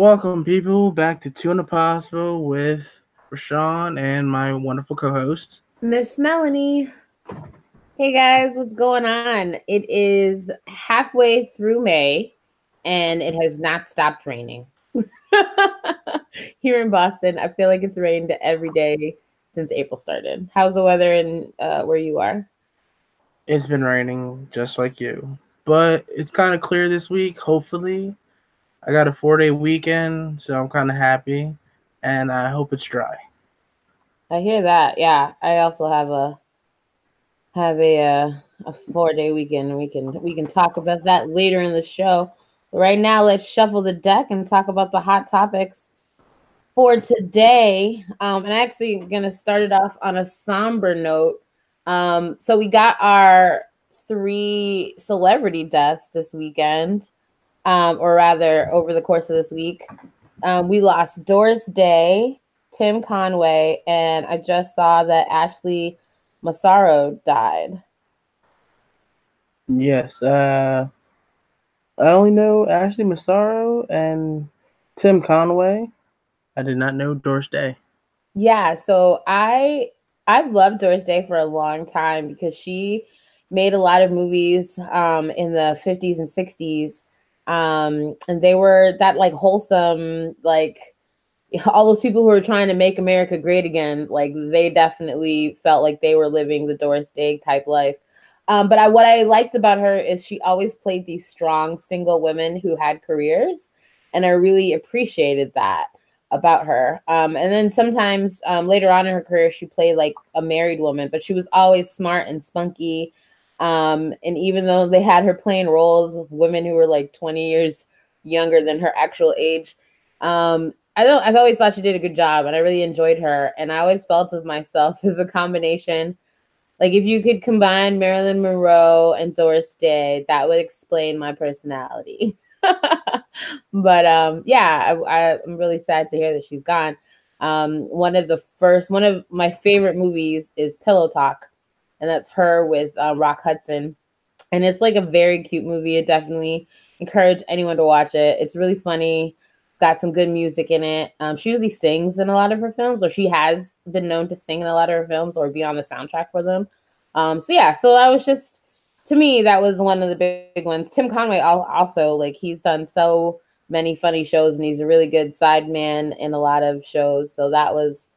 Welcome, people, back to Two and Possible with Rashawn and my wonderful co-host, Miss Melanie. Hey guys, what's going on? It is halfway through May, and it has not stopped raining. Here in Boston, I feel like it's rained every day since April started. How's the weather in uh, where you are? It's been raining just like you, but it's kind of clear this week. Hopefully, I got a four-day weekend, so I'm kind of happy, and I hope it's dry. I hear that. Yeah, I also have a have a uh, a four day weekend. We can we can talk about that later in the show. Right now, let's shuffle the deck and talk about the hot topics for today. Um, and I'm actually gonna start it off on a somber note. Um, so we got our three celebrity deaths this weekend, um, or rather over the course of this week. Um, we lost Doris Day, Tim Conway, and I just saw that Ashley Massaro died. Yes, uh, I only know Ashley Massaro and Tim Conway. I did not know Doris Day. Yeah, so I I've loved Doris Day for a long time because she made a lot of movies um, in the 50s and 60s. Um, and they were that like wholesome, like all those people who were trying to make America great again, like they definitely felt like they were living the Doris Day type life. Um, but I, what I liked about her is she always played these strong single women who had careers, and I really appreciated that about her. Um, and then sometimes um, later on in her career, she played like a married woman, but she was always smart and spunky. Um, and even though they had her playing roles of women who were like 20 years younger than her actual age, um, I don't. I've always thought she did a good job, and I really enjoyed her. And I always felt of myself as a combination. Like if you could combine Marilyn Monroe and Doris Day, that would explain my personality. but um, yeah, I, am really sad to hear that she's gone. Um, one of the first, one of my favorite movies is Pillow Talk, and that's her with uh, Rock Hudson, and it's like a very cute movie. I definitely encourage anyone to watch it. It's really funny got some good music in it. Um, she usually sings in a lot of her films, or she has been known to sing in a lot of her films or be on the soundtrack for them. Um, so yeah, so that was just to me that was one of the big, big ones. Tim Conway also like he's done so many funny shows and he's a really good side man in a lot of shows. So that was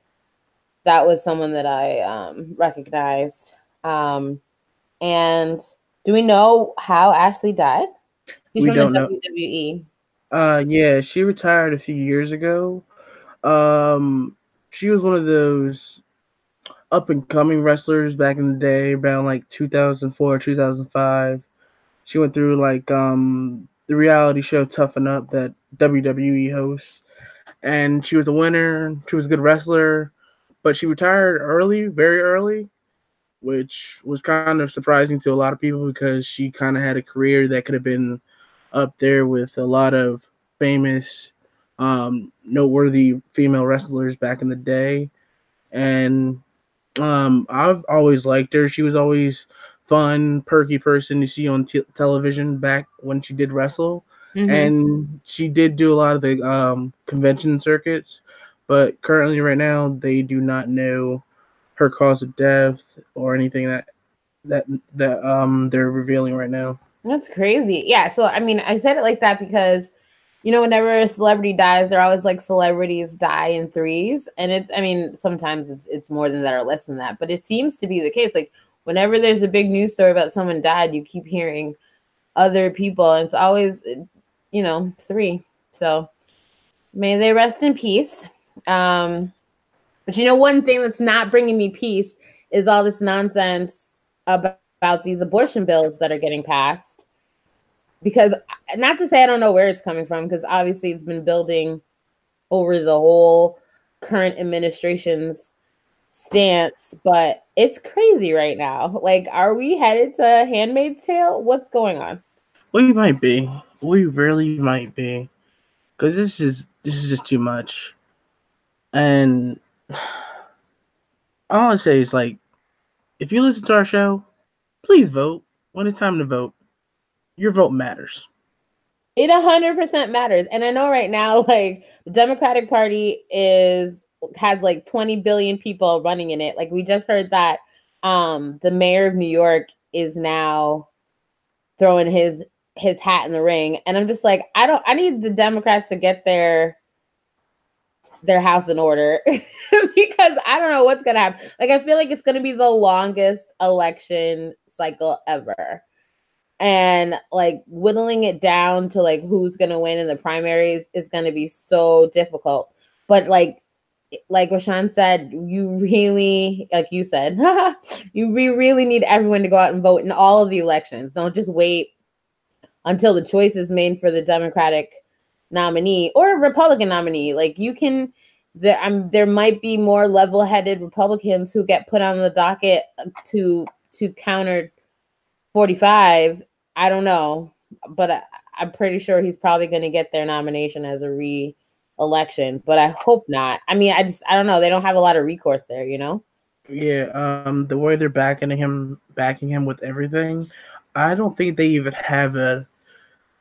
that was someone that I um, recognized. Um, and do we know how Ashley died? She's we from don't the WWE. Know. Uh, yeah, she retired a few years ago. Um, she was one of those up and coming wrestlers back in the day, around like 2004, 2005. She went through like um the reality show Tough Enough that WWE hosts, and she was a winner. She was a good wrestler, but she retired early, very early, which was kind of surprising to a lot of people because she kind of had a career that could have been up there with a lot of famous, um, noteworthy female wrestlers back in the day. And um, I've always liked her. She was always fun, perky person to see on t- television back when she did wrestle. Mm-hmm. And she did do a lot of the um, convention circuits, but currently, right now, they do not know her cause of death or anything that that that um they're revealing right now. That's crazy. Yeah. So I mean, I said it like that because, you know, whenever a celebrity dies, they're always like celebrities die in threes, and it's. I mean, sometimes it's it's more than that or less than that, but it seems to be the case. Like whenever there's a big news story about someone died, you keep hearing other people, and it's always, you know, three. So may they rest in peace. Um, but you know, one thing that's not bringing me peace is all this nonsense about, about these abortion bills that are getting passed because not to say I don't know where it's coming from, because obviously it's been building over the whole current administration's stance, but it's crazy right now. Like, are we headed to Handmaid's Tale? What's going on? We might be. We really might be, because this is this is just too much. And all I say is like, if you listen to our show, please vote when it's time to vote your vote matters. It a hundred percent matters. And I know right now, like the Democratic Party is has like 20 billion people running in it. Like we just heard that um the mayor of New York is now throwing his his hat in the ring. And I'm just like, I don't I need the Democrats to get their their house in order because I don't know what's gonna happen. Like I feel like it's gonna be the longest election cycle ever and like whittling it down to like who's going to win in the primaries is going to be so difficult but like like Rashawn said, you really, like you said, you we really need everyone to go out and vote in all of the elections. Don't just wait until the choice is made for the Democratic nominee or Republican nominee. Like you can, there, I'm, there might be more level-headed Republicans who get put on the docket to to counter 45 i don't know but I, i'm pretty sure he's probably going to get their nomination as a re-election but i hope not. I mean i just i don't know. They don't have a lot of recourse there you know? Yeah um the way they're backing him backing him with everything i don't think they even have a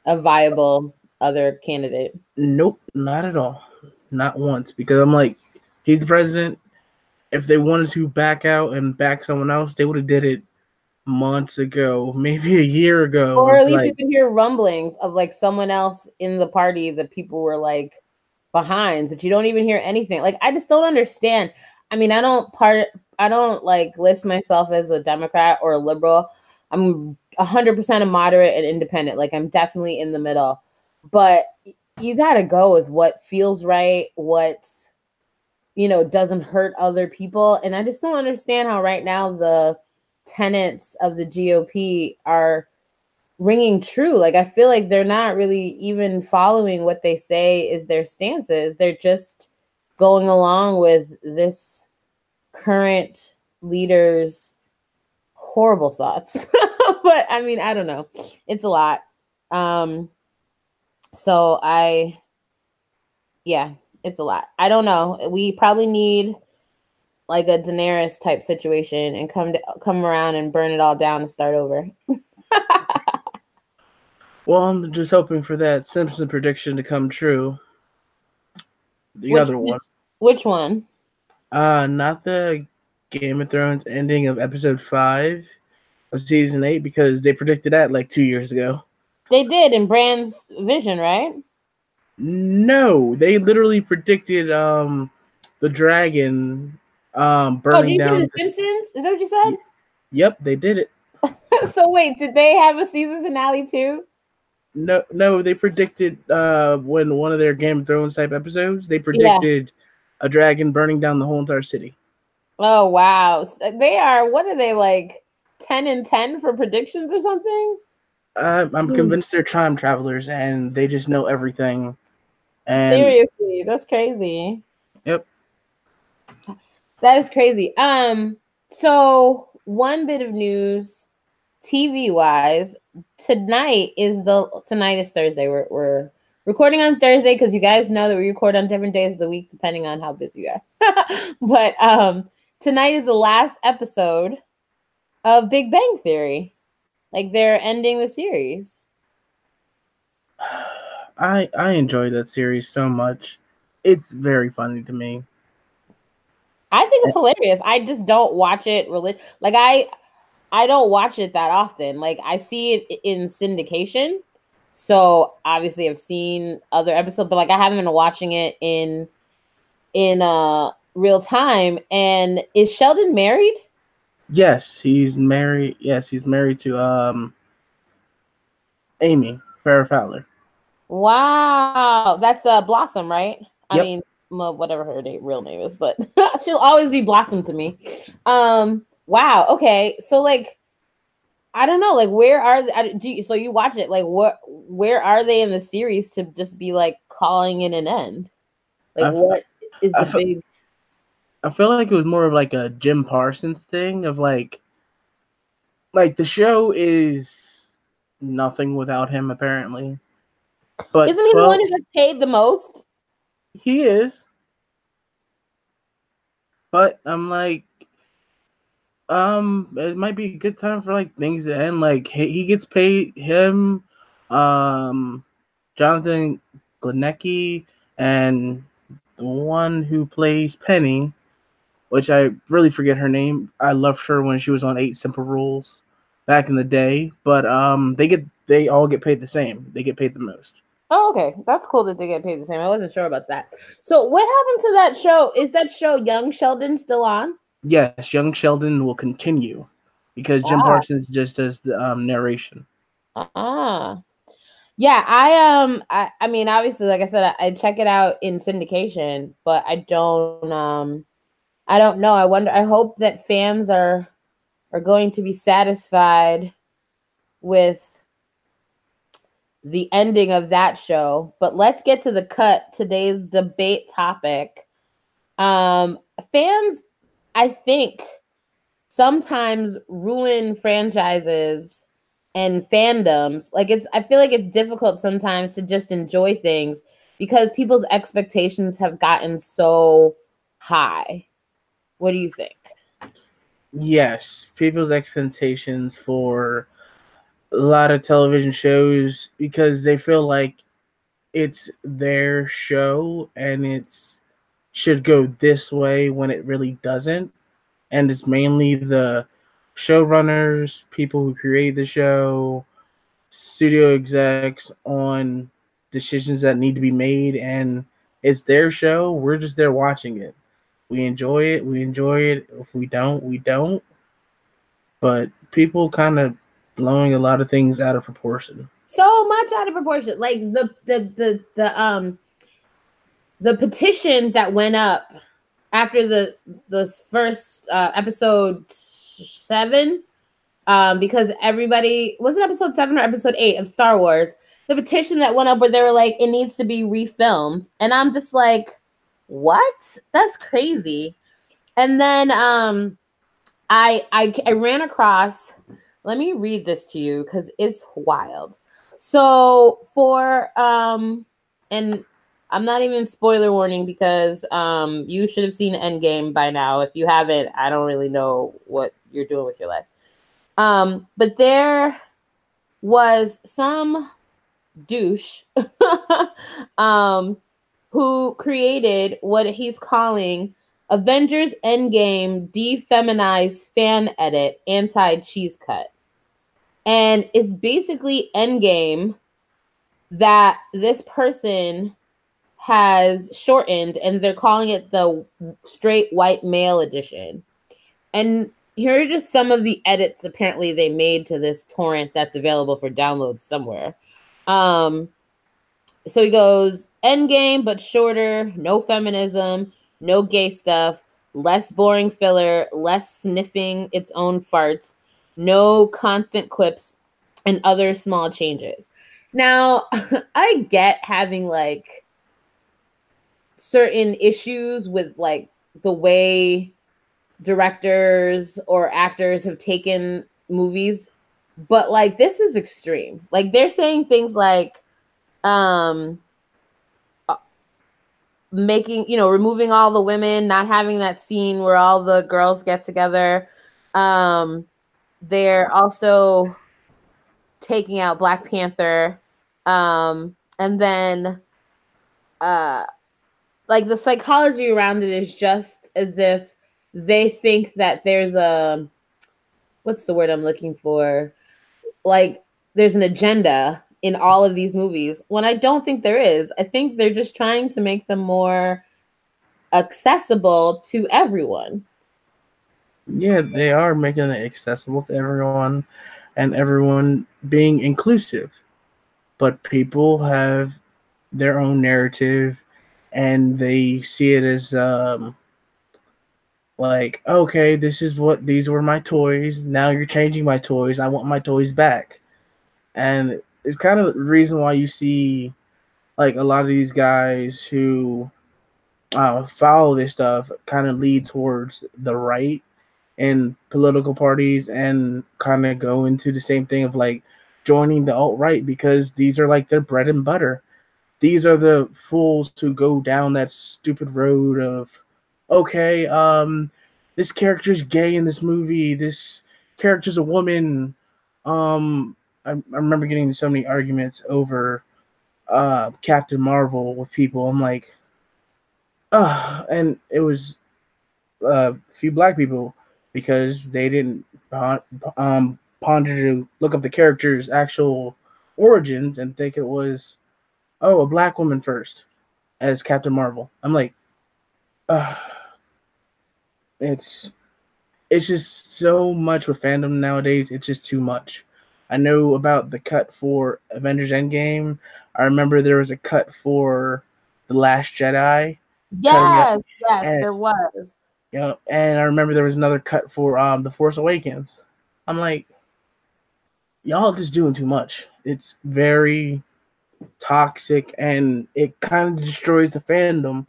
a viable other candidate nope not at all not once because i'm like he's the president if they wanted to back out and back someone else they would have did it months ago, maybe a year ago. Or at least like, you can hear rumblings of like someone else in the party that people were like behind, but you don't even hear anything. Like I just don't understand. I mean, I don't part I don't like list myself as a Democrat or a liberal. I'm 100% a moderate and independent. Like I'm definitely in the middle. But you got to go with what feels right, what's you know, doesn't hurt other people. And I just don't understand how right now the tenets of the GOP are ringing true. Like I feel like they're not really even following what they say is their stances. They're just going along with this current leader's horrible thoughts. but I mean, I don't know. It's a lot. Um so I yeah, it's a lot. I don't know. We probably need like a Daenerys type situation and come to, come around and burn it all down and start over. well, I'm just hoping for that Simpson prediction to come true. The which, other one. Which one? Uh, not the Game of Thrones ending of episode five of season eight because they predicted that like two years ago. They did in Bran's vision, right? No, they literally predicted um the dragon um, burning oh, down. The Simpsons? Is that what you said? Yep, they did it. so wait, did they have a season finale too? No, no, they predicted uh when one of their Game of Thrones type episodes, they predicted yeah. a dragon burning down the whole entire city. Oh wow. They are what are they like 10 and 10 for predictions or something? Uh, I'm hmm. convinced they're time travelers and they just know everything. And Seriously, that's crazy. Yep. That is crazy. Um, so one bit of news, TV wise, tonight is the tonight is Thursday. We're we're recording on Thursday because you guys know that we record on different days of the week depending on how busy you are. but um, tonight is the last episode of Big Bang Theory. Like they're ending the series. I I enjoy that series so much. It's very funny to me. I think it's hilarious. I just don't watch it really. Like I, I don't watch it that often. Like I see it in syndication, so obviously I've seen other episodes, but like I haven't been watching it in in uh real time. And is Sheldon married? Yes, he's married. Yes, he's married to um Amy Farrah Fowler. Wow, that's uh Blossom, right? Yep. I mean, whatever her name, real name is, but she'll always be Blossom to me. Um, wow. Okay, so like, I don't know, like, where are the, do you, so you watch it? Like, what? Where are they in the series to just be like calling it an end? Like, I, what is the I big? I feel like it was more of like a Jim Parsons thing of like, like the show is nothing without him apparently. But isn't 12, he the one who gets paid the most? He is. But I'm like, um, it might be a good time for like things to end. Like he, he gets paid him, um, Jonathan Galecki and the one who plays Penny, which I really forget her name. I loved her when she was on Eight Simple Rules back in the day, but um, they get they all get paid the same. They get paid the most. Oh, okay. That's cool that they get paid the same. I wasn't sure about that. So, what happened to that show? Is that show Young Sheldon still on? Yes, Young Sheldon will continue because Jim ah. Parsons just does the um, narration. Ah. Yeah, I um I, I mean obviously like I said I, I check it out in syndication, but I don't um I don't know. I wonder I hope that fans are are going to be satisfied with the ending of that show. But let's get to the cut. Today's debate topic. Um, fans, I think, sometimes ruin franchises and fandoms. Like it's, I feel like it's difficult sometimes to just enjoy things because people's expectations have gotten so high. What do you think? Yes, people's expectations for a lot of television shows because they feel like it's their show and it's should go this way when it really doesn't. And it's mainly the showrunners people who create the show studio execs on decisions that need to be made and it's their show. We're just there watching it we enjoy it we enjoy it if we don't we don't but people kind of blowing a lot of things out of proportion. So much out of proportion. Like the the the the um the petition that went up after the the first uh, episode seven, um, because everybody was it episode seven or episode eight of Star Wars. The petition that went up where they were like, it needs to be refilmed, and I'm just like, what? That's crazy. And then um, I I I ran across let me read this to you because it's wild. So for um and I'm not even spoiler warning because um you should have seen Endgame by now. If you haven't, I don't really know what you're doing with your life. Um, but there was some douche um who created what he's calling Avengers Endgame defeminized fan edit anti cheese cut. And it's basically Endgame that this person has shortened and they're calling it the straight white male edition. And here are just some of the edits apparently they made to this torrent that's available for download somewhere. Um, so he goes Endgame, but shorter, no feminism, no gay stuff, less boring filler, less sniffing its own farts, no constant quips, and other small changes. Now, I get having like certain issues with like the way directors or actors have taken movies, but like this is extreme. Like they're saying things like um uh, making, you know, removing all the women, not having that scene where all the girls get together. Um they're also taking out Black Panther. Um, and then uh like the psychology around it is just as if they think that there's a what's the word I'm looking for? Like there's an agenda in all of these movies when I don't think there is. I think they're just trying to make them more accessible to everyone. Yeah, they are making it accessible to everyone and everyone being inclusive. But people have their own narrative and they see it as um like okay this is what these were my toys now you're changing my toys i want my toys back and it's kind of the reason why you see like a lot of these guys who uh, follow this stuff kind of lead towards the right in political parties and kind of go into the same thing of like joining the alt right because these are like their bread and butter. These are the fools who go down that stupid road of okay, um, this character's gay in this movie, this character's a woman. Um, I, I remember getting so many arguments over uh, Captain Marvel with people. I'm like, uh, and it was uh, a few black people because they didn't um, ponder to look up the character's actual origins and think it was, oh, a black woman first as Captain Marvel. I'm like, uh, it's it's just so much with fandom nowadays. It's just too much. I know about the cut for Avengers Endgame. I remember there was a cut for The Last Jedi. Yes, yes, and, there was. You know, and I remember there was another cut for um The Force Awakens. I'm like, y'all just doing too much. It's very toxic and it kind of destroys the fandom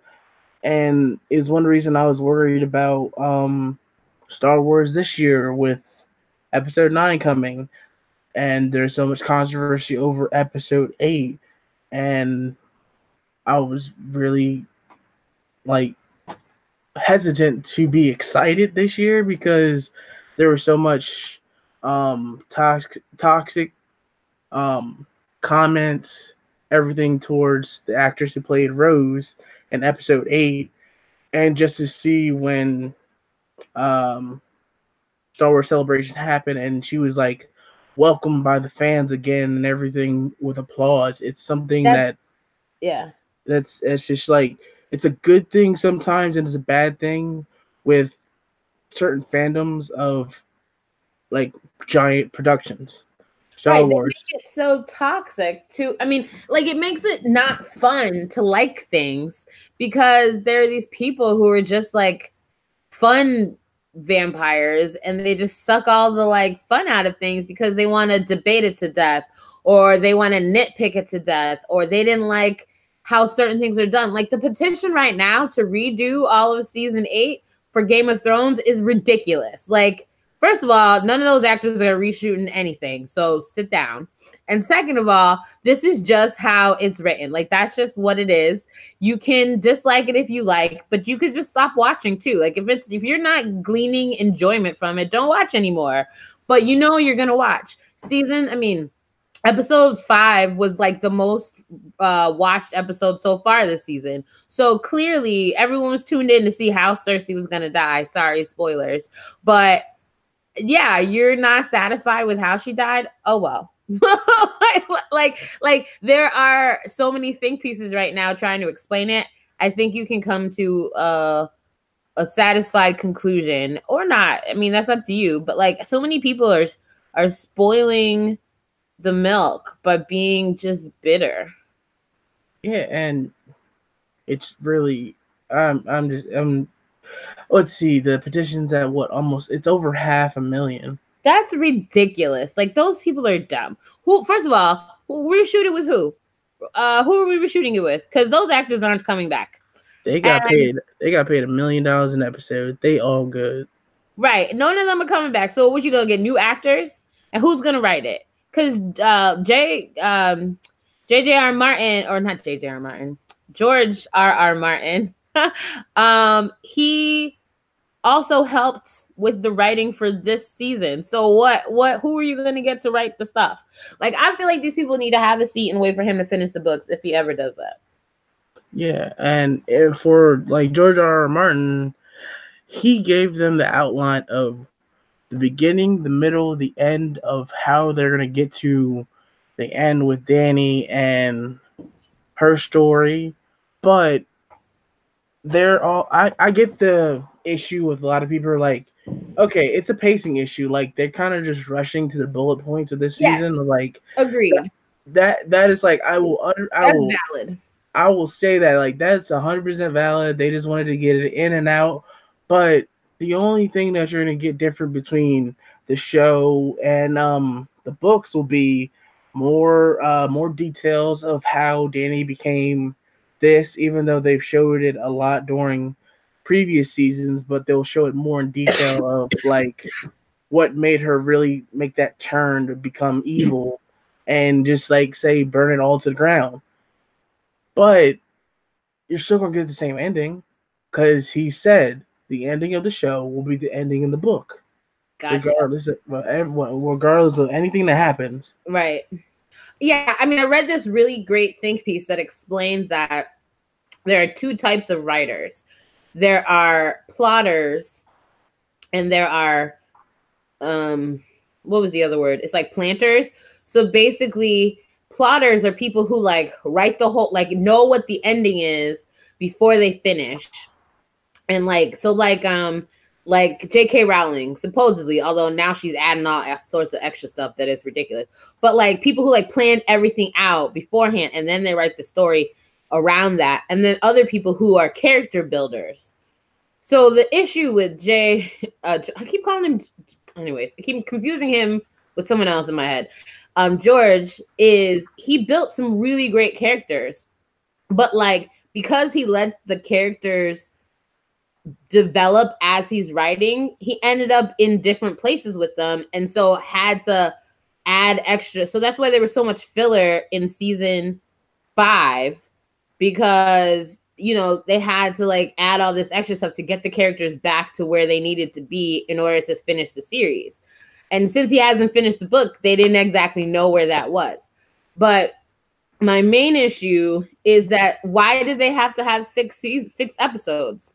and is one reason I was worried about um Star Wars this year with episode 9 coming and there's so much controversy over episode 8 and I was really like hesitant to be excited this year because there was so much um toxic toxic um comments everything towards the actress who played Rose in episode 8 and just to see when um Star Wars celebration happened and she was like welcomed by the fans again and everything with applause it's something that's, that yeah that's it's just like it's a good thing sometimes and it's a bad thing with certain fandoms of like giant productions. Star right, Wars. They make it so toxic to I mean, like it makes it not fun to like things because there are these people who are just like fun vampires and they just suck all the like fun out of things because they want to debate it to death or they want to nitpick it to death or they didn't like how certain things are done. Like the petition right now to redo all of season eight for Game of Thrones is ridiculous. Like, first of all, none of those actors are reshooting anything. So sit down. And second of all, this is just how it's written. Like that's just what it is. You can dislike it if you like, but you could just stop watching too. Like if it's if you're not gleaning enjoyment from it, don't watch anymore. But you know you're gonna watch. Season, I mean, episode five was like the most uh watched episode so far this season so clearly everyone was tuned in to see how cersei was gonna die sorry spoilers but yeah you're not satisfied with how she died oh well like like there are so many think pieces right now trying to explain it i think you can come to uh a satisfied conclusion or not i mean that's up to you but like so many people are are spoiling the milk, by being just bitter. Yeah, and it's really I'm I'm just I'm let's see, the petition's at what almost it's over half a million. That's ridiculous. Like those people are dumb. Who first of all, who we're shooting with who? Uh who are we shooting it with? Because those actors aren't coming back. They got and, paid they got paid a million dollars an episode. They all good. Right. None of them are coming back. So what you gonna get new actors? And who's gonna write it? because uh, J um, J.J.R. Martin or not J.J.R. Martin, George R.R. Martin, um, he also helped with the writing for this season. So what what who are you going to get to write the stuff? Like I feel like these people need to have a seat and wait for him to finish the books if he ever does that. Yeah, and for like George R. R. Martin, he gave them the outline of the beginning, the middle, the end of how they're gonna get to the end with Danny and her story. But they're all I, I get the issue with a lot of people like, okay, it's a pacing issue. Like they're kind of just rushing to the bullet points of this yes. season. Like agreed. That, that that is like I will under I That's will valid. I will say that like that's hundred percent valid. They just wanted to get it in and out. But the only thing that you're gonna get different between the show and um the books will be more uh more details of how Danny became this, even though they've showed it a lot during previous seasons, but they'll show it more in detail of like what made her really make that turn to become evil and just like say burn it all to the ground. But you're still gonna get the same ending because he said the ending of the show will be the ending in the book. Gotcha. Regardless of regardless of anything that happens. Right. Yeah, I mean, I read this really great think piece that explained that there are two types of writers. There are plotters, and there are um, what was the other word? It's like planters. So basically, plotters are people who like write the whole like know what the ending is before they finish. And like so like um like J.K. Rowling, supposedly, although now she's adding all sorts of extra stuff that is ridiculous. But like people who like plan everything out beforehand and then they write the story around that. And then other people who are character builders. So the issue with Jay, uh, I keep calling him, anyways, I keep confusing him with someone else in my head. Um, George is he built some really great characters, but like because he let the characters develop as he's writing, he ended up in different places with them, and so had to add extra. So that's why there was so much filler in season five because you know they had to like add all this extra stuff to get the characters back to where they needed to be in order to finish the series. And since he hasn't finished the book, they didn't exactly know where that was. But my main issue is that why did they have to have six six episodes?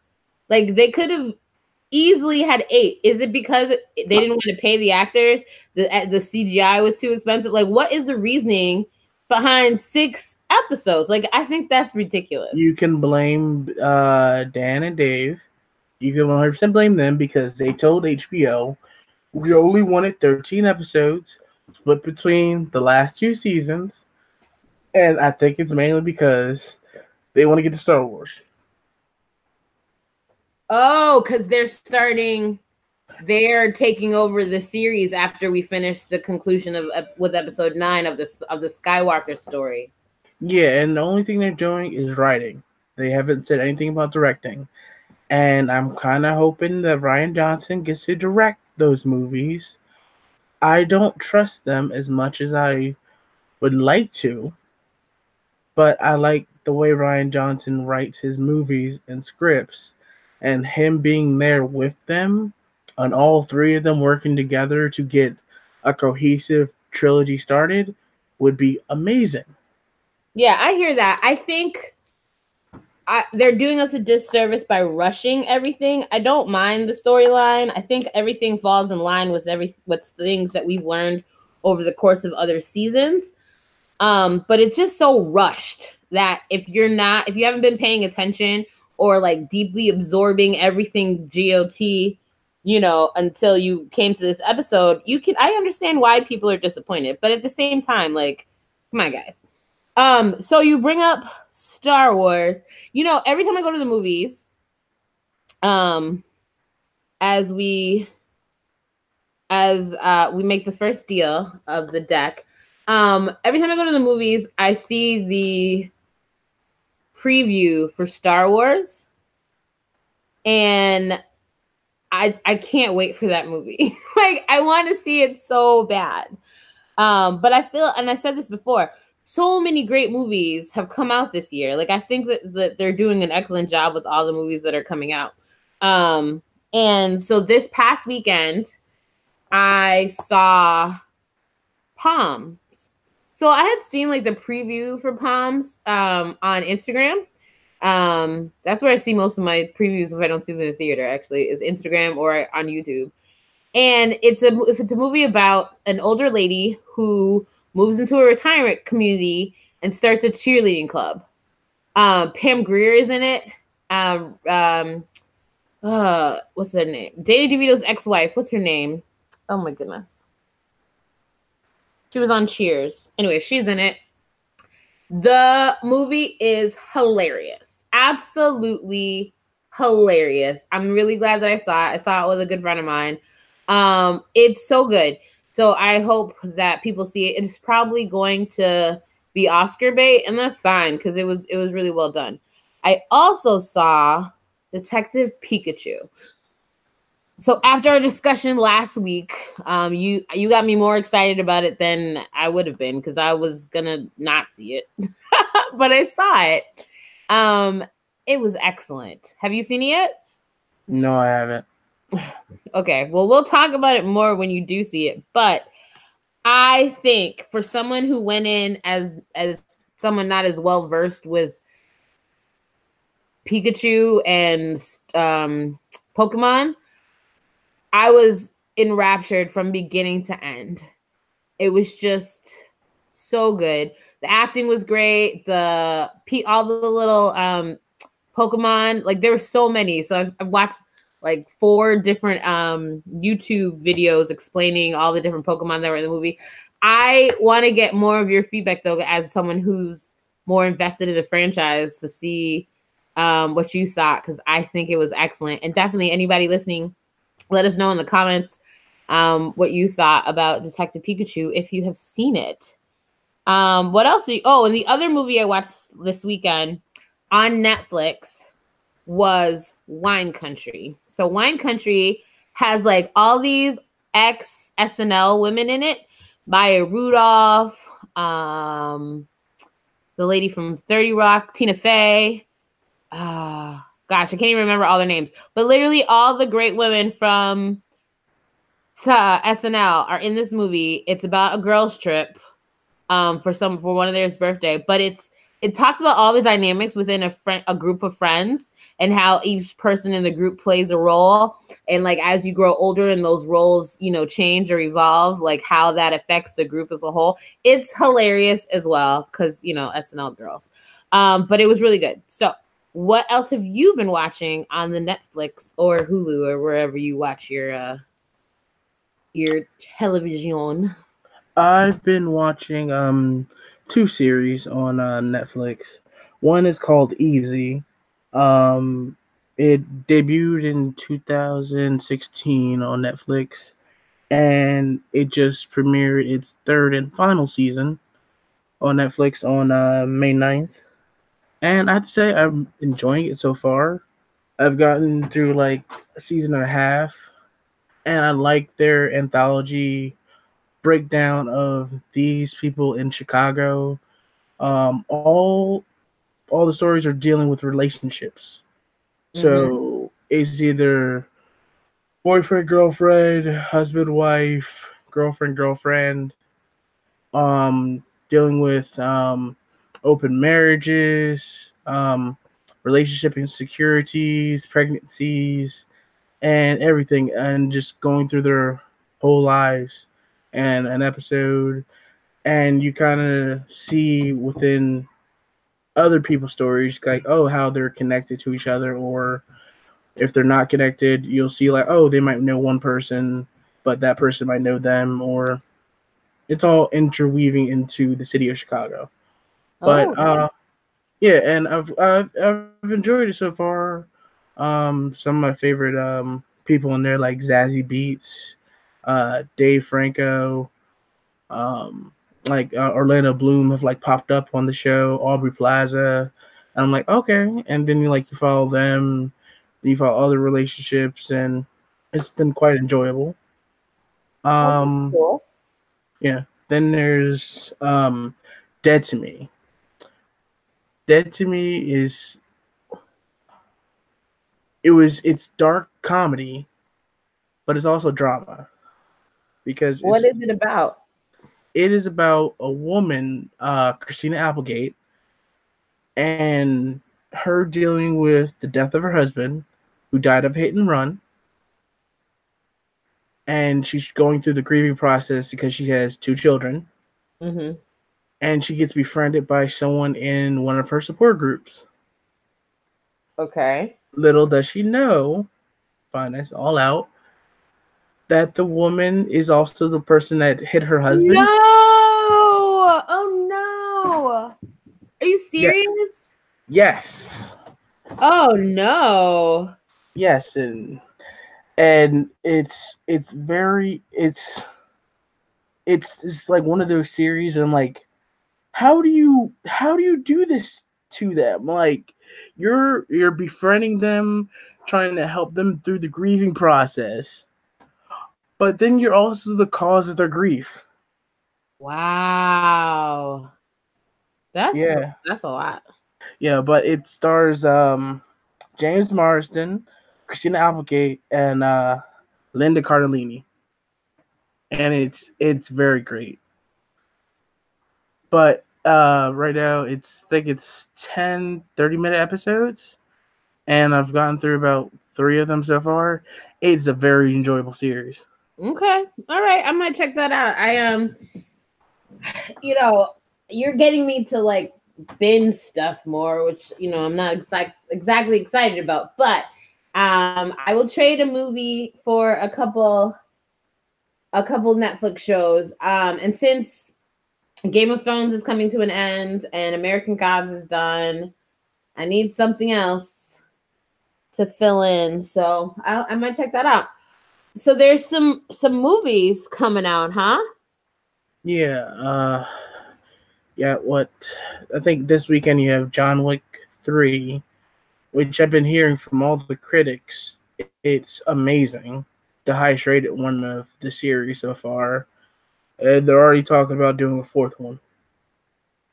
Like they could have easily had eight. Is it because they didn't want to pay the actors? The eh, the CGI was too expensive. Like, what is the reasoning behind six episodes? Like, I think that's ridiculous. You can blame uh, Dan and Dave. You can 100 percent blame them because they told HBO we only wanted 13 episodes split between the last two seasons, and I think it's mainly because they want to get to Star Wars. Oh, because they're starting, they're taking over the series after we finish the conclusion of with episode nine of this of the Skywalker story. Yeah, and the only thing they're doing is writing. They haven't said anything about directing, and I'm kind of hoping that Rian Johnson gets to direct those movies. I don't trust them as much as I would like to, but I like the way Rian Johnson writes his movies and scripts and him being there with them and all three of them working together to get a cohesive trilogy started would be amazing. Yeah, I hear that. I think I, they're doing us a disservice by rushing everything. I don't mind the storyline. I think everything falls in line with every with things that we've learned over the course of other seasons. Um, but it's just so rushed that if you're not, if you haven't been paying attention or like deeply absorbing everything GOT, you know, until you came to this episode, you can I understand why people are disappointed, but at the same time, like, come on, guys. Um, so you bring up Star Wars. You know, every time I go to the movies, um, as we as uh we make the first deal of the deck, um, every time I go to the movies, I see the preview for Star Wars, and I I can't wait for that movie. like I want to see it so bad. Um, but I feel, and I said this before, so many great movies have come out this year. Like I think that, that they're doing an excellent job with all the movies that are coming out. Um, and so this past weekend, I saw Poms. so I had seen like the preview for Poms um, on Instagram. Um, that's where I see most of my previews if I don't see them in the theater. Actually, is Instagram or on YouTube. And it's a it's a movie about an older lady who moves into a retirement community and starts a cheerleading club. Um, Pam Grier is in it. Um, um, uh, what's her name? Danny DeVito's ex-wife. What's her name? Oh my goodness. She was on Cheers. Anyway, she's in it. The movie is hilarious. Absolutely hilarious. I'm really glad that I saw it. I saw it with a good friend of mine. Um, it's so good. So I hope that people see it. It's probably going to be Oscar bait, and that's fine because it was it was really well done. I also saw Detective Pikachu, so after our discussion last week, um, you you got me more excited about it than I would have been because I was gonna not see it, but I saw it. Um, it was excellent. Have you seen it yet? No, I haven't. Okay, well, we'll talk about it more when you do see it. But I think for someone who went in as as someone not as well versed with Pikachu and um, Pokemon, I was enraptured from beginning to end. It was just so good. The acting was great. The all the little um, Pokemon, like there were so many. So I've, I've watched like four different um, YouTube videos explaining all the different Pokemon that were in the movie. I want to get more of your feedback though, as someone who's more invested in the franchise to see um, what you thought because I think it was excellent. And definitely anybody listening, let us know in the comments um, what you thought about Detective Pikachu if you have seen it. Um, what else? You, oh, and the other movie I watched this weekend on Netflix was Wine Country. So Wine Country has like all these ex SNL women in it. Maya Rudolph, um, the lady from 30 Rock, Tina Fey, uh, gosh, I can't even remember all their names, but literally all the great women from uh, SNL are in this movie. It's about a girls' trip um, for some for one of theirs birthday, but it's it talks about all the dynamics within a friend a group of friends and how each person in the group plays a role and like as you grow older and those roles you know change or evolve like how that affects the group as a whole it's hilarious as well because you know snl girls um but it was really good so what else have you been watching on the Netflix or Hulu or wherever you watch your uh your television? I've been watching um two series on uh, Netflix. One is called Easy. Um it debuted in 2016 on Netflix and it just premiered its third and final season on Netflix on uh, May 9th and I have to say I'm enjoying it so far. I've gotten through like a season and a half, and I like their anthology breakdown of these people in Chicago. Um, all all the stories are dealing with relationships. Mm-hmm. So it's either boyfriend, girlfriend, husband, wife, girlfriend, girlfriend, um, dealing with um, open marriages, um, relationship insecurities, pregnancies, and everything, and just going through their whole lives and an episode. And you kind of see within other people's stories, like, oh, how they're connected to each other, or if they're not connected, you'll see, like, oh, they might know one person, but that person might know them, or it's all interweaving into the city of Chicago. But oh, uh, yeah, and I've, I've I've enjoyed it so far. Um, some of my favorite um people in there like Zazie Beetz, uh, Dave Franco, um, like uh, Orlando Bloom have like popped up on the show. Aubrey Plaza, and I'm like okay, and then you like you follow them, you follow other relationships, and it's been quite enjoyable. Um, cool. yeah. Then there's um, Dead to Me, Dead to Me is it was it's dark comedy, but it's also drama. Because what is it about? It is about a woman, uh, Christina Applegate, and her dealing with the death of her husband, who died of hit and run. And she's going through the grieving process because she has two children. Mm-hmm and she gets befriended by someone in one of her support groups. Okay. Little does she know, find this all out, that the woman is also the person that hit her husband. No! Oh no! Are you serious? Yeah. Yes. Oh no. Yes, and and it's it's very it's it's just like one of those series and I'm like how do you how do you do this to them? Like you're you're befriending them, trying to help them through the grieving process. But then you're also the cause of their grief. Wow. That's yeah. That's a lot. Yeah, but it stars um James Marsden, Christina Applegate, and uh Linda Cardellini. and it's it's very great. But uh, right now it's I think it's 10 30 minute episodes, and I've gotten through about three of them so far. It's a very enjoyable series. Okay, all right, I might check that out. I um, you know, you're getting me to like binge stuff more, which you know I'm not exact exactly excited about, but um, I will trade a movie for a couple a couple Netflix shows. Um, and since Game of Thrones is coming to an end and American Gods is done, I need something else to fill in. So I, I might check that out. So there's some some movies coming out, huh? Yeah. Uh, yeah. What I think this weekend you have John Wick three, which I've been hearing from all the critics. It's amazing the highest rated one of the series so far. And they're already talking about doing a fourth one.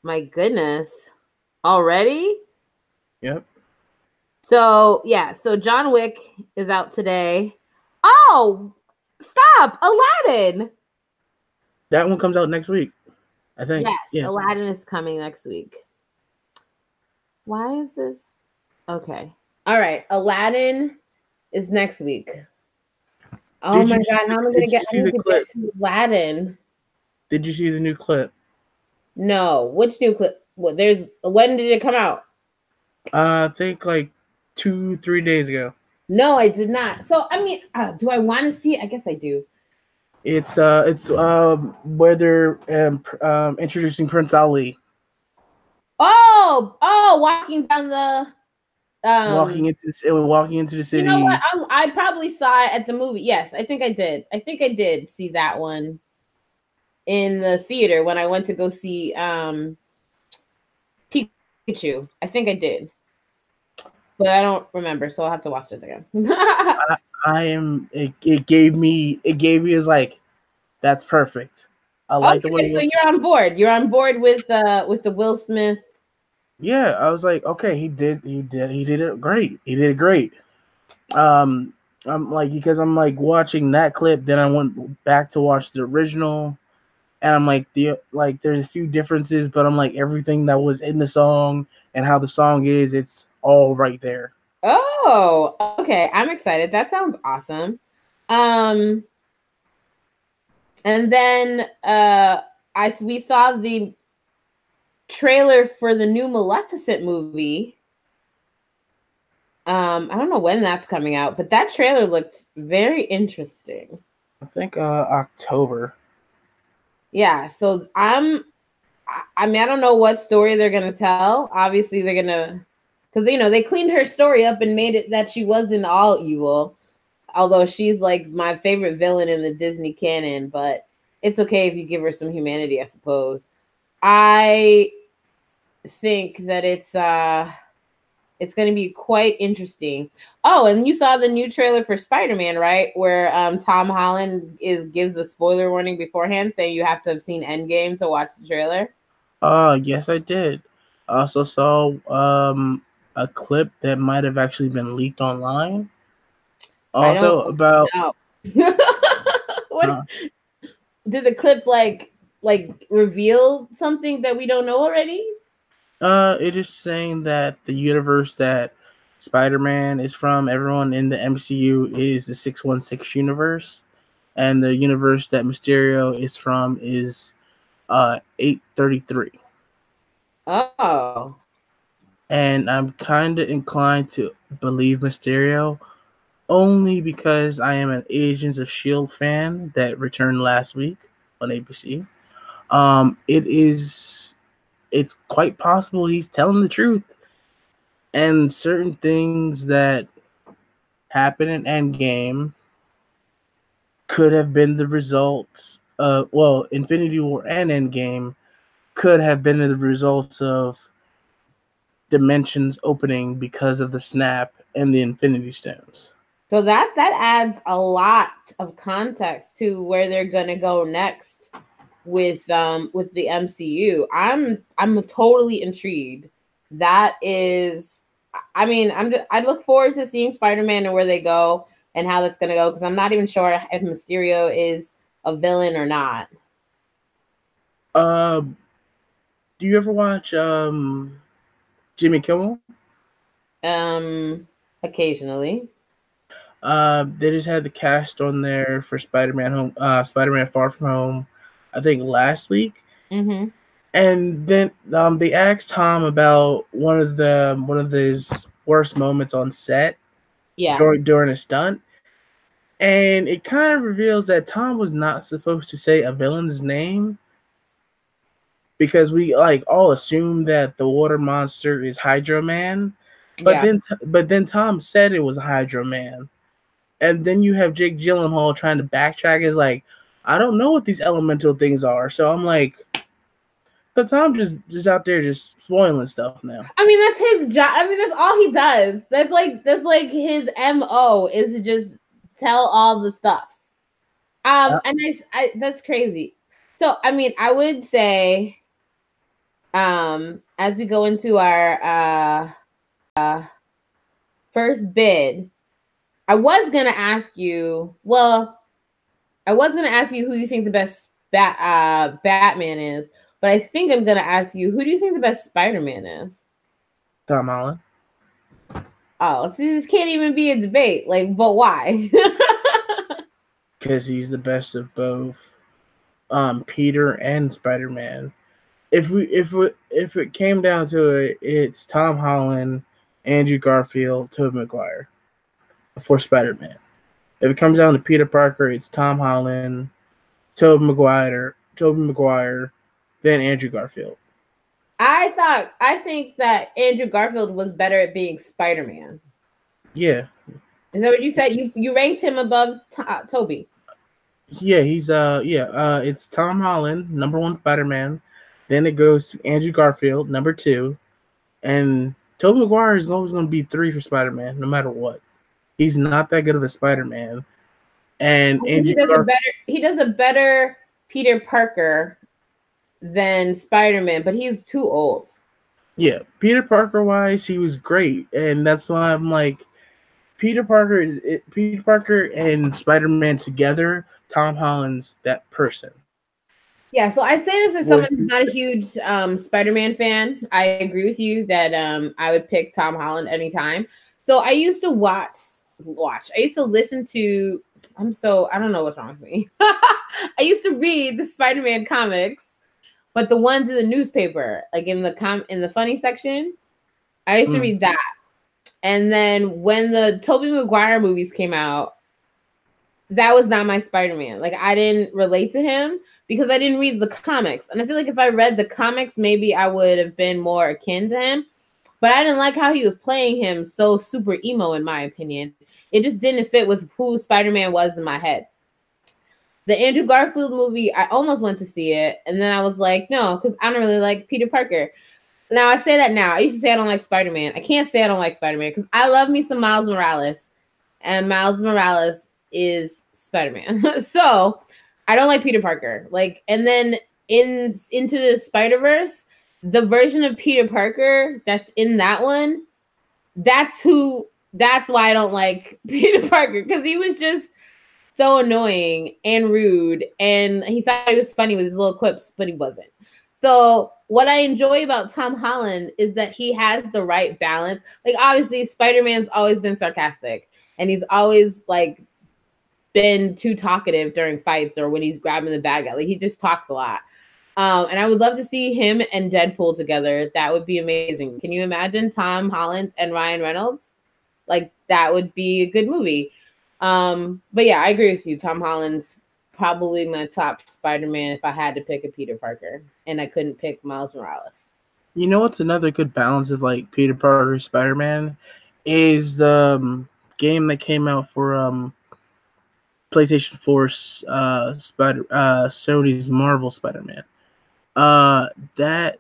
My goodness. Already? Yep. So, yeah, so John Wick is out today. Oh, stop. Aladdin. That one comes out next week. I think. Yes, yeah. Aladdin is coming next week. Why is this? Okay. All right. Aladdin is next week. Oh did my god! How am I gonna get? I need to clip? get to Aladdin. Did you see the new clip? No. Which new clip? What? There's. When did it come out? Uh, I think like two, three days ago. No, I did not. So I mean, uh, do I want to see? It? I guess I do. It's uh, it's um, where they're um, um introducing Prince Ali. Oh, oh, walking down the um, walking into the, walking into the city. You know what? I, I, probably saw it at the movie. Yes, I think I did. I think I did see that one in the theater when I went to go see um Pikachu. I think I did, but I don't remember, so I'll have to watch it again. I, I, am. It, it gave me. It gave me as like, that's perfect. I like okay, the way. So you're on board. You're on board with uh with the Will Smith yeah, I was like, okay, he did, he did, he did it great. He did it great. Um, I'm like because I'm like watching that clip, then I went back to watch the original, and I'm like the like there's a few differences, but I'm like everything that was in the song and how the song is, it's all right there. Oh, okay. I'm excited. That sounds awesome. Um, and then uh, I we saw the trailer for the new Maleficent movie. Um, I don't know when that's coming out, but that trailer looked very interesting. I think uh October. Yeah, so I'm I mean, I don't know what story they're gonna tell. Obviously, they're gonna because you know they cleaned her story up and made it that she wasn't all evil. Although she's like my favorite villain in the Disney canon, but it's okay if you give her some humanity, I suppose. I think that it's uh it's going to be quite interesting. Oh, and you saw the new trailer for Spider-Man, right? Where um, Tom Holland is gives a spoiler warning beforehand, saying you have to have seen Endgame to watch the trailer. Uh, yes, I did. I also saw um, a clip that might have actually been leaked online. Also about what uh, did the clip like like reveal something that we don't know already? Uh, it is saying that the universe that Spider-Man is from, everyone in the MCU is the 616 universe, and the universe that Mysterio is from is uh 833. Oh. And I'm kind of inclined to believe Mysterio only because I am an Agents of Shield fan that returned last week on ABC. Um, it is, it's quite possible he's telling the truth, and certain things that happen in Endgame could have been the results of well, Infinity War and Endgame could have been the results of dimensions opening because of the snap and the Infinity Stones. So that that adds a lot of context to where they're gonna go next with um with the MCU. I'm I'm totally intrigued. That is I mean, I'm I look forward to seeing Spider-Man and where they go and how that's going to go because I'm not even sure if Mysterio is a villain or not. Um, do you ever watch um Jimmy Kimmel? Um, occasionally. Uh, they just had the cast on there for Spider-Man Home, uh, Spider-Man Far From Home, I think last week. Mm-hmm. And then um, they asked Tom about one of the one of his worst moments on set. Yeah. During during a stunt, and it kind of reveals that Tom was not supposed to say a villain's name because we like all assume that the water monster is Hydro Man, but Yeah. then but then Tom said it was Hydro Man, and then you have Jake Gyllenhaal trying to backtrack. Is like, I don't know what these elemental things are, so I'm like, but Tom just just out there just spoiling stuff now. I mean, that's his job. I mean, that's all he does. That's like that's like his mo is to just tell all the stuffs. Um, Yeah. and I, I that's crazy. So, I mean, I would say, um, as we go into our uh, uh, first bid, I was gonna ask you. Well, I was gonna ask you who you think the best bat uh Batman is, but I think I'm gonna ask you who do you think the best Spider-Man is? Tom Holland. Oh, see, this can't even be a debate. Like, but why? because he's the best of both um Peter and Spider-Man. If we if we, if it came down to it, it's Tom Holland, Andrew Garfield, Tobey Maguire for Spider-Man. If it comes down to Peter Parker, it's Tom Holland, Tobey Maguire, Tobey Maguire, then Andrew Garfield. I thought I think that Andrew Garfield was better at being Spider-Man. Yeah, Is that what you said? You you ranked him above to- uh, Tobey. yeah, he's uh yeah uh it's Tom Holland, number one Spider-Man. Then it goes to Andrew Garfield, number two, and Tobey Maguire is always going to be three for Spider-Man, no matter what. He's not that good of a Spider-Man, and Andrew he does a Garfield. better he does a better Peter Parker than Spider-Man, but he's too old. Yeah, Peter Parker wise, he was great, and that's why I'm like, Peter Parker, it, Peter Parker and Spider-Man together. Tom Holland's that person. Yeah, so I say this as someone who's not a huge um, Spider-Man fan. I agree with you that um, I would pick Tom Holland anytime. So I used to watch, watch. I used to listen to. I'm so I don't know what's wrong with me. I used to read the Spider-Man comics, but the ones in the newspaper, like in the com in the funny section, I used to Mm. read that. And then when the Tobey Maguire movies came out, that was not my Spider-Man. Like I didn't relate to him because I didn't read the comics. And I feel like if I read the comics, maybe I would have been more akin to him. But I didn't like how he was playing him so super emo, in my opinion. It just didn't fit with who Spider Man was in my head. The Andrew Garfield movie, I almost went to see it. And then I was like, no, because I don't really like Peter Parker. Now I say that now. I used to say I don't like Spider Man. I can't say I don't like Spider Man because I love me some Miles Morales. And Miles Morales is Spider Man. so I don't like Peter Parker. Like, and then in into the Spider Verse, the version of Peter Parker that's in that one, that's who. That's why I don't like Peter Parker because he was just so annoying and rude, and he thought he was funny with his little quips, but he wasn't. So what I enjoy about Tom Holland is that he has the right balance. Like obviously, Spider Man's always been sarcastic, and he's always like been too talkative during fights or when he's grabbing the bad guy. Like he just talks a lot. Um, and I would love to see him and Deadpool together. That would be amazing. Can you imagine Tom Holland and Ryan Reynolds? Like that would be a good movie. Um, but yeah, I agree with you. Tom Holland's probably my top Spider-Man if I had to pick a Peter Parker and I couldn't pick Miles Morales. You know what's another good balance of like Peter Parker Spider-Man is the um, game that came out for um PlayStation 4's uh Spider uh Sony's Marvel Spider-Man. Uh that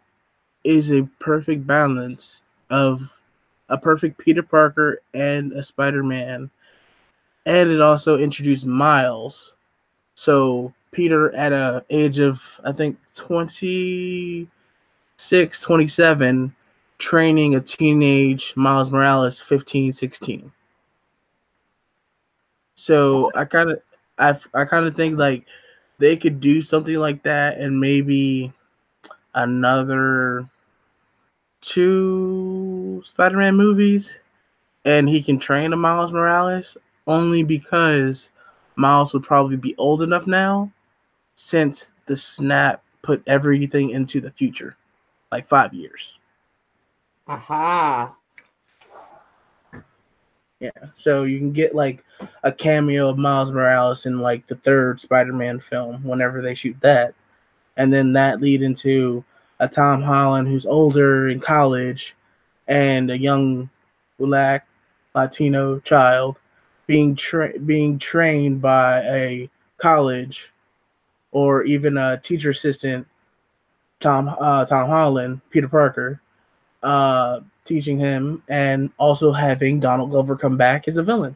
is a perfect balance of a perfect Peter Parker and a Spider-Man. And it also introduced Miles. So Peter at a age of I think 26, 27 training a teenage Miles Morales 15, 16. So I kind of I I kind of think like they could do something like that and maybe another two Spider-Man movies and he can train a Miles Morales only because Miles would probably be old enough now since the snap put everything into the future, like five years. Aha. Yeah, so you can get like a cameo of Miles Morales in like the third Spider-Man film whenever they shoot that, and then that lead into a Tom Holland who's older in college, and a young black Latino child being tra- being trained by a college or even a teacher assistant, Tom uh, Tom Holland, Peter Parker, uh, teaching him, and also having Donald Glover come back as a villain.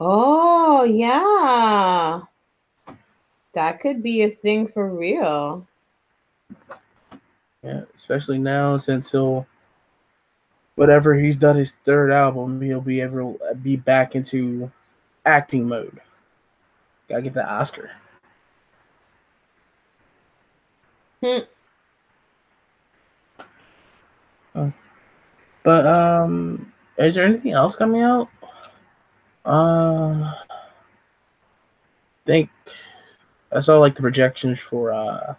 Oh yeah, that could be a thing for real. Yeah, especially now since he'll whatever he's done his third album, he'll be able to be back into acting mode. Gotta get the Oscar. Hmm. Uh, but um, is there anything else coming out? Uh, I think I saw like the projections for uh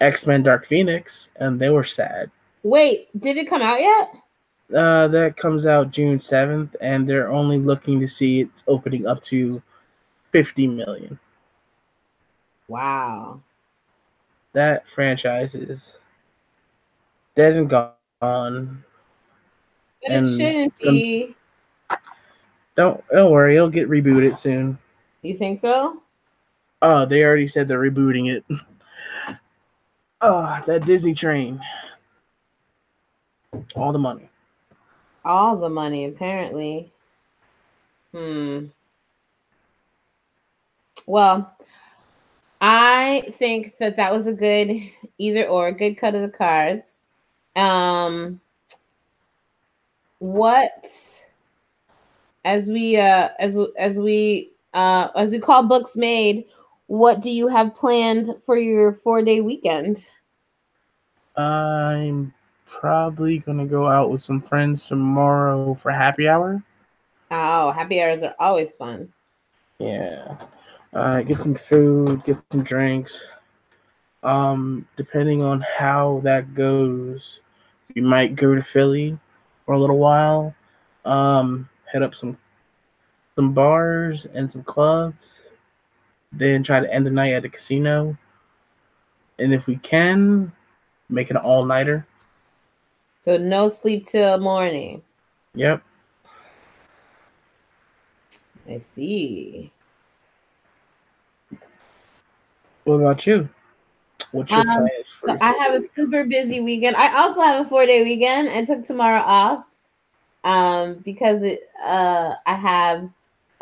X Men Dark Phoenix, and they were sad. Wait, did it come out yet? Uh, that comes out June seventh, and they're only looking to see it opening up to fifty million. Wow. That franchise is dead and gone. But and it shouldn't be. Don't don't worry, it'll get rebooted soon. You think so? Oh, they already said they're rebooting it. Oh, that Disney train. All the money. All the money, apparently. Hmm. Well, I think that that was a good either or, good cut of the cards. Um, what as we uh as as we uh as we call books made, what do you have planned for your four day weekend? I'm probably gonna go out with some friends tomorrow for happy hour. Oh, happy hours are always fun. Yeah. Uh, get some food, get some drinks. Um, depending on how that goes, we might go to Philly for a little while. Um, head up some some bars and some clubs. Then try to end the night at a casino. And if we can, make it an all nighter. So no sleep till morning. Yep. I see. What about you? What's your um, plans so I have a super busy weekend. I also have a four day weekend I took tomorrow off. Um, because it uh I have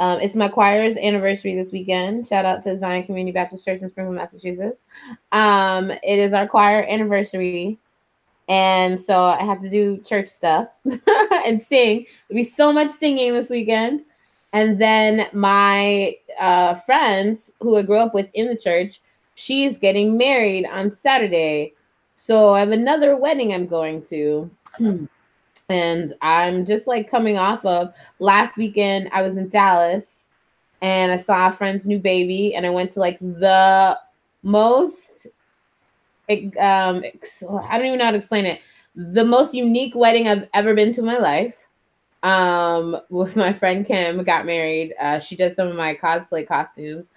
um, it's my choir's anniversary this weekend. Shout out to Zion Community Baptist Church in Springfield, Massachusetts. Um, it is our choir anniversary. And so I have to do church stuff and sing. There'll be so much singing this weekend. And then my uh, friend who I grew up with in the church, she's getting married on Saturday. So I have another wedding I'm going to. and I'm just like coming off of last weekend, I was in Dallas and I saw a friend's new baby, and I went to like the most um, I don't even know how to explain it. The most unique wedding I've ever been to in my life. Um, with my friend Kim, got married. Uh, she does some of my cosplay costumes.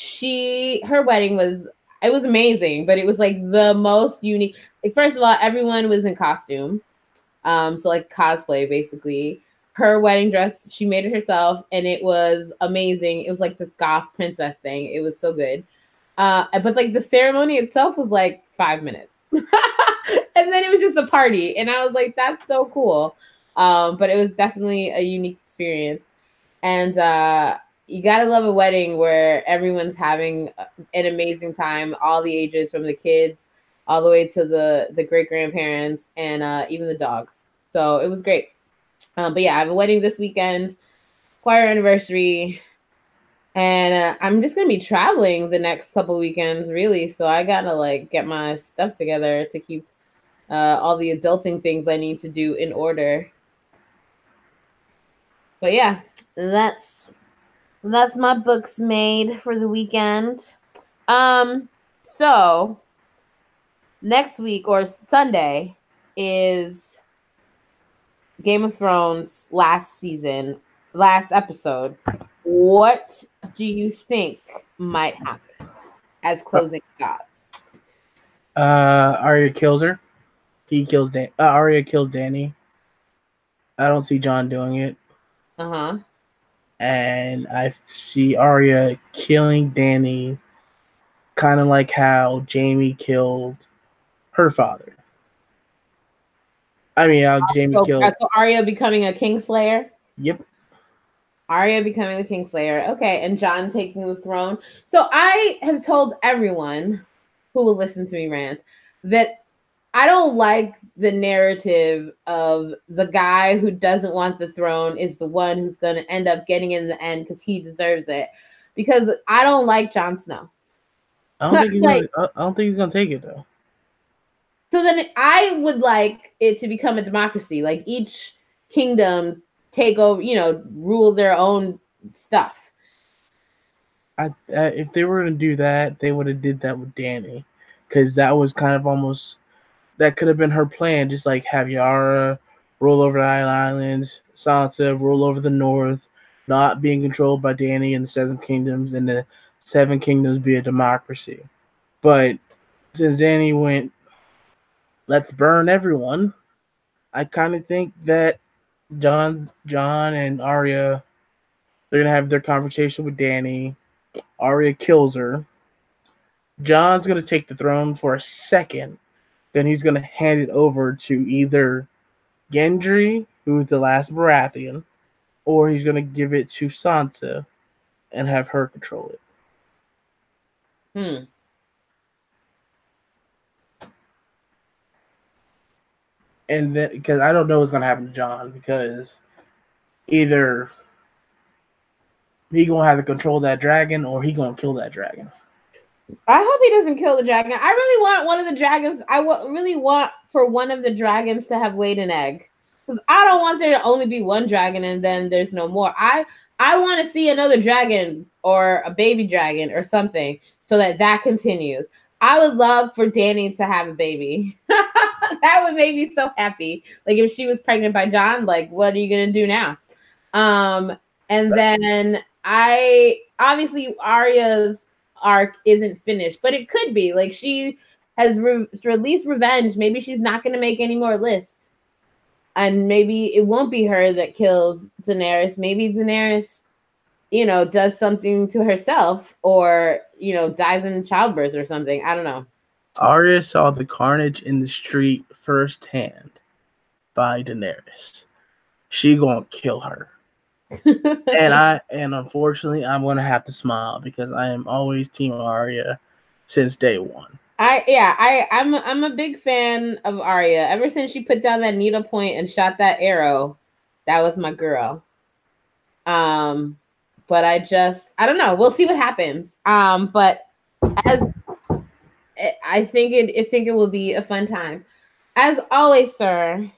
She, her wedding was, it was amazing, but it was like the most unique. Like, first of all, everyone was in costume. Um, so like cosplay basically. Her wedding dress, she made it herself, and it was amazing. It was like the goth princess thing. It was so good. Uh, but like the ceremony itself was like five minutes. and then it was just a party. And I was like, that's so cool. Um, but it was definitely a unique experience. And uh, you got to love a wedding where everyone's having an amazing time, all the ages from the kids all the way to the, the great grandparents and uh, even the dog. So it was great. Um, but yeah, I have a wedding this weekend, choir anniversary, and uh, I'm just gonna be traveling the next couple weekends, really. So I gotta like get my stuff together to keep uh, all the adulting things I need to do in order. But yeah, that's that's my books made for the weekend. Um, so next week or Sunday is Game of Thrones last season, last episode. What do you think might happen as closing shots? Uh, Arya kills her. He kills Dan. Uh, Arya kills Dany. I don't see Jon doing it. Uh huh. And I see Arya killing Dany, kind of like how Jaime killed her father. I mean, how Jaime so, killed. Uh, so Arya becoming a Kingslayer. Yep. Arya becoming the Kingslayer. Okay, and Jon taking the throne. So I have told everyone who will listen to me rant that I don't like the narrative of the guy who doesn't want the throne is the one who's going to end up getting in the end because he deserves it. Because I don't like Jon Snow. I don't, think he's like, gonna, I don't think he's gonna take it though. So then I would like it to become a democracy. Like each kingdom take over, you know, rule their own stuff. I, uh, if they were going to do that, they would have did that with Dany, because that was kind of almost that could have been her plan. Just like have Yara roll over the Islands, Sansa roll over the North, not being controlled by Dany and the Seven Kingdoms, and the Seven Kingdoms be a democracy. But since Dany went, let's burn everyone. I kind of think that John, Jon and Arya, they're gonna have their conversation with Dany. Arya kills her. Jon's gonna take the throne for a second, then he's gonna hand it over to either Gendry, who's the last Baratheon, or he's gonna give it to Sansa and have her control it. Hmm. and then because I don't know what's gonna happen to Jon because either he gonna have to control that dragon or he gonna kill that dragon. I hope he doesn't kill the dragon. I really want one of the dragons. I w- really want for one of the dragons to have laid an egg because I don't want there to only be one dragon and then there's no more. I I want to see another dragon or a baby dragon or something so that that continues. I would love for Dany to have a baby. that would make me so happy. Like if she was pregnant by Jon, like what are you gonna do now? Um, and then I obviously Arya's arc isn't finished, but it could be. Like she has re- released revenge. Maybe she's not gonna make any more lists. And maybe it won't be her that kills Daenerys. Maybe Daenerys you know, does something to herself or, you know, dies in childbirth or something. I don't know. Arya saw the carnage in the street firsthand by Daenerys. She gonna kill her. And I and unfortunately I'm gonna have to smile because I am always team Arya since day one. I yeah, I I'm I'm a big fan of Arya. Ever since she put down that needle point and shot that arrow, that was my girl. Um but I just I don't know. We'll see what happens. Um, but as I think it, I think it will be a fun time. As always, sir,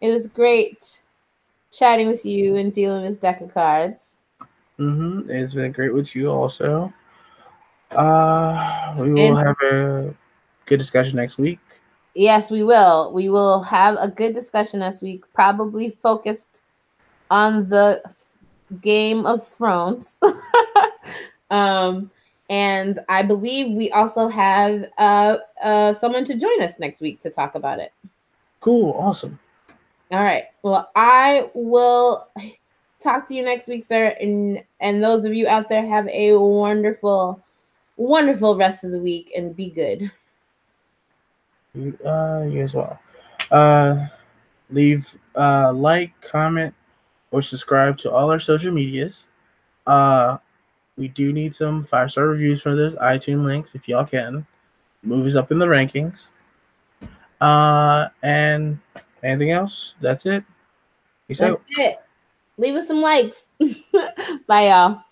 it was great chatting with you and dealing this deck of cards. Mm-hmm. It's been great with you also. Uh, we will and, have a good discussion next week. Yes, we will. We will have a good discussion next week, probably focused on the Game of Thrones. um, and I believe we also have uh, uh, someone to join us next week to talk about it. Cool. Awesome. All right. Well, I will talk to you next week, sir. And and those of you out there have a wonderful, wonderful rest of the week and be good. Uh, you as well. Uh, leave uh like, comment, or subscribe to all our social medias. Uh, we do need some five star reviews for this iTunes links if y'all can. Movies up in the rankings. Uh, and anything else? That's it. Peace That's out. it. Leave us some likes. Bye, y'all.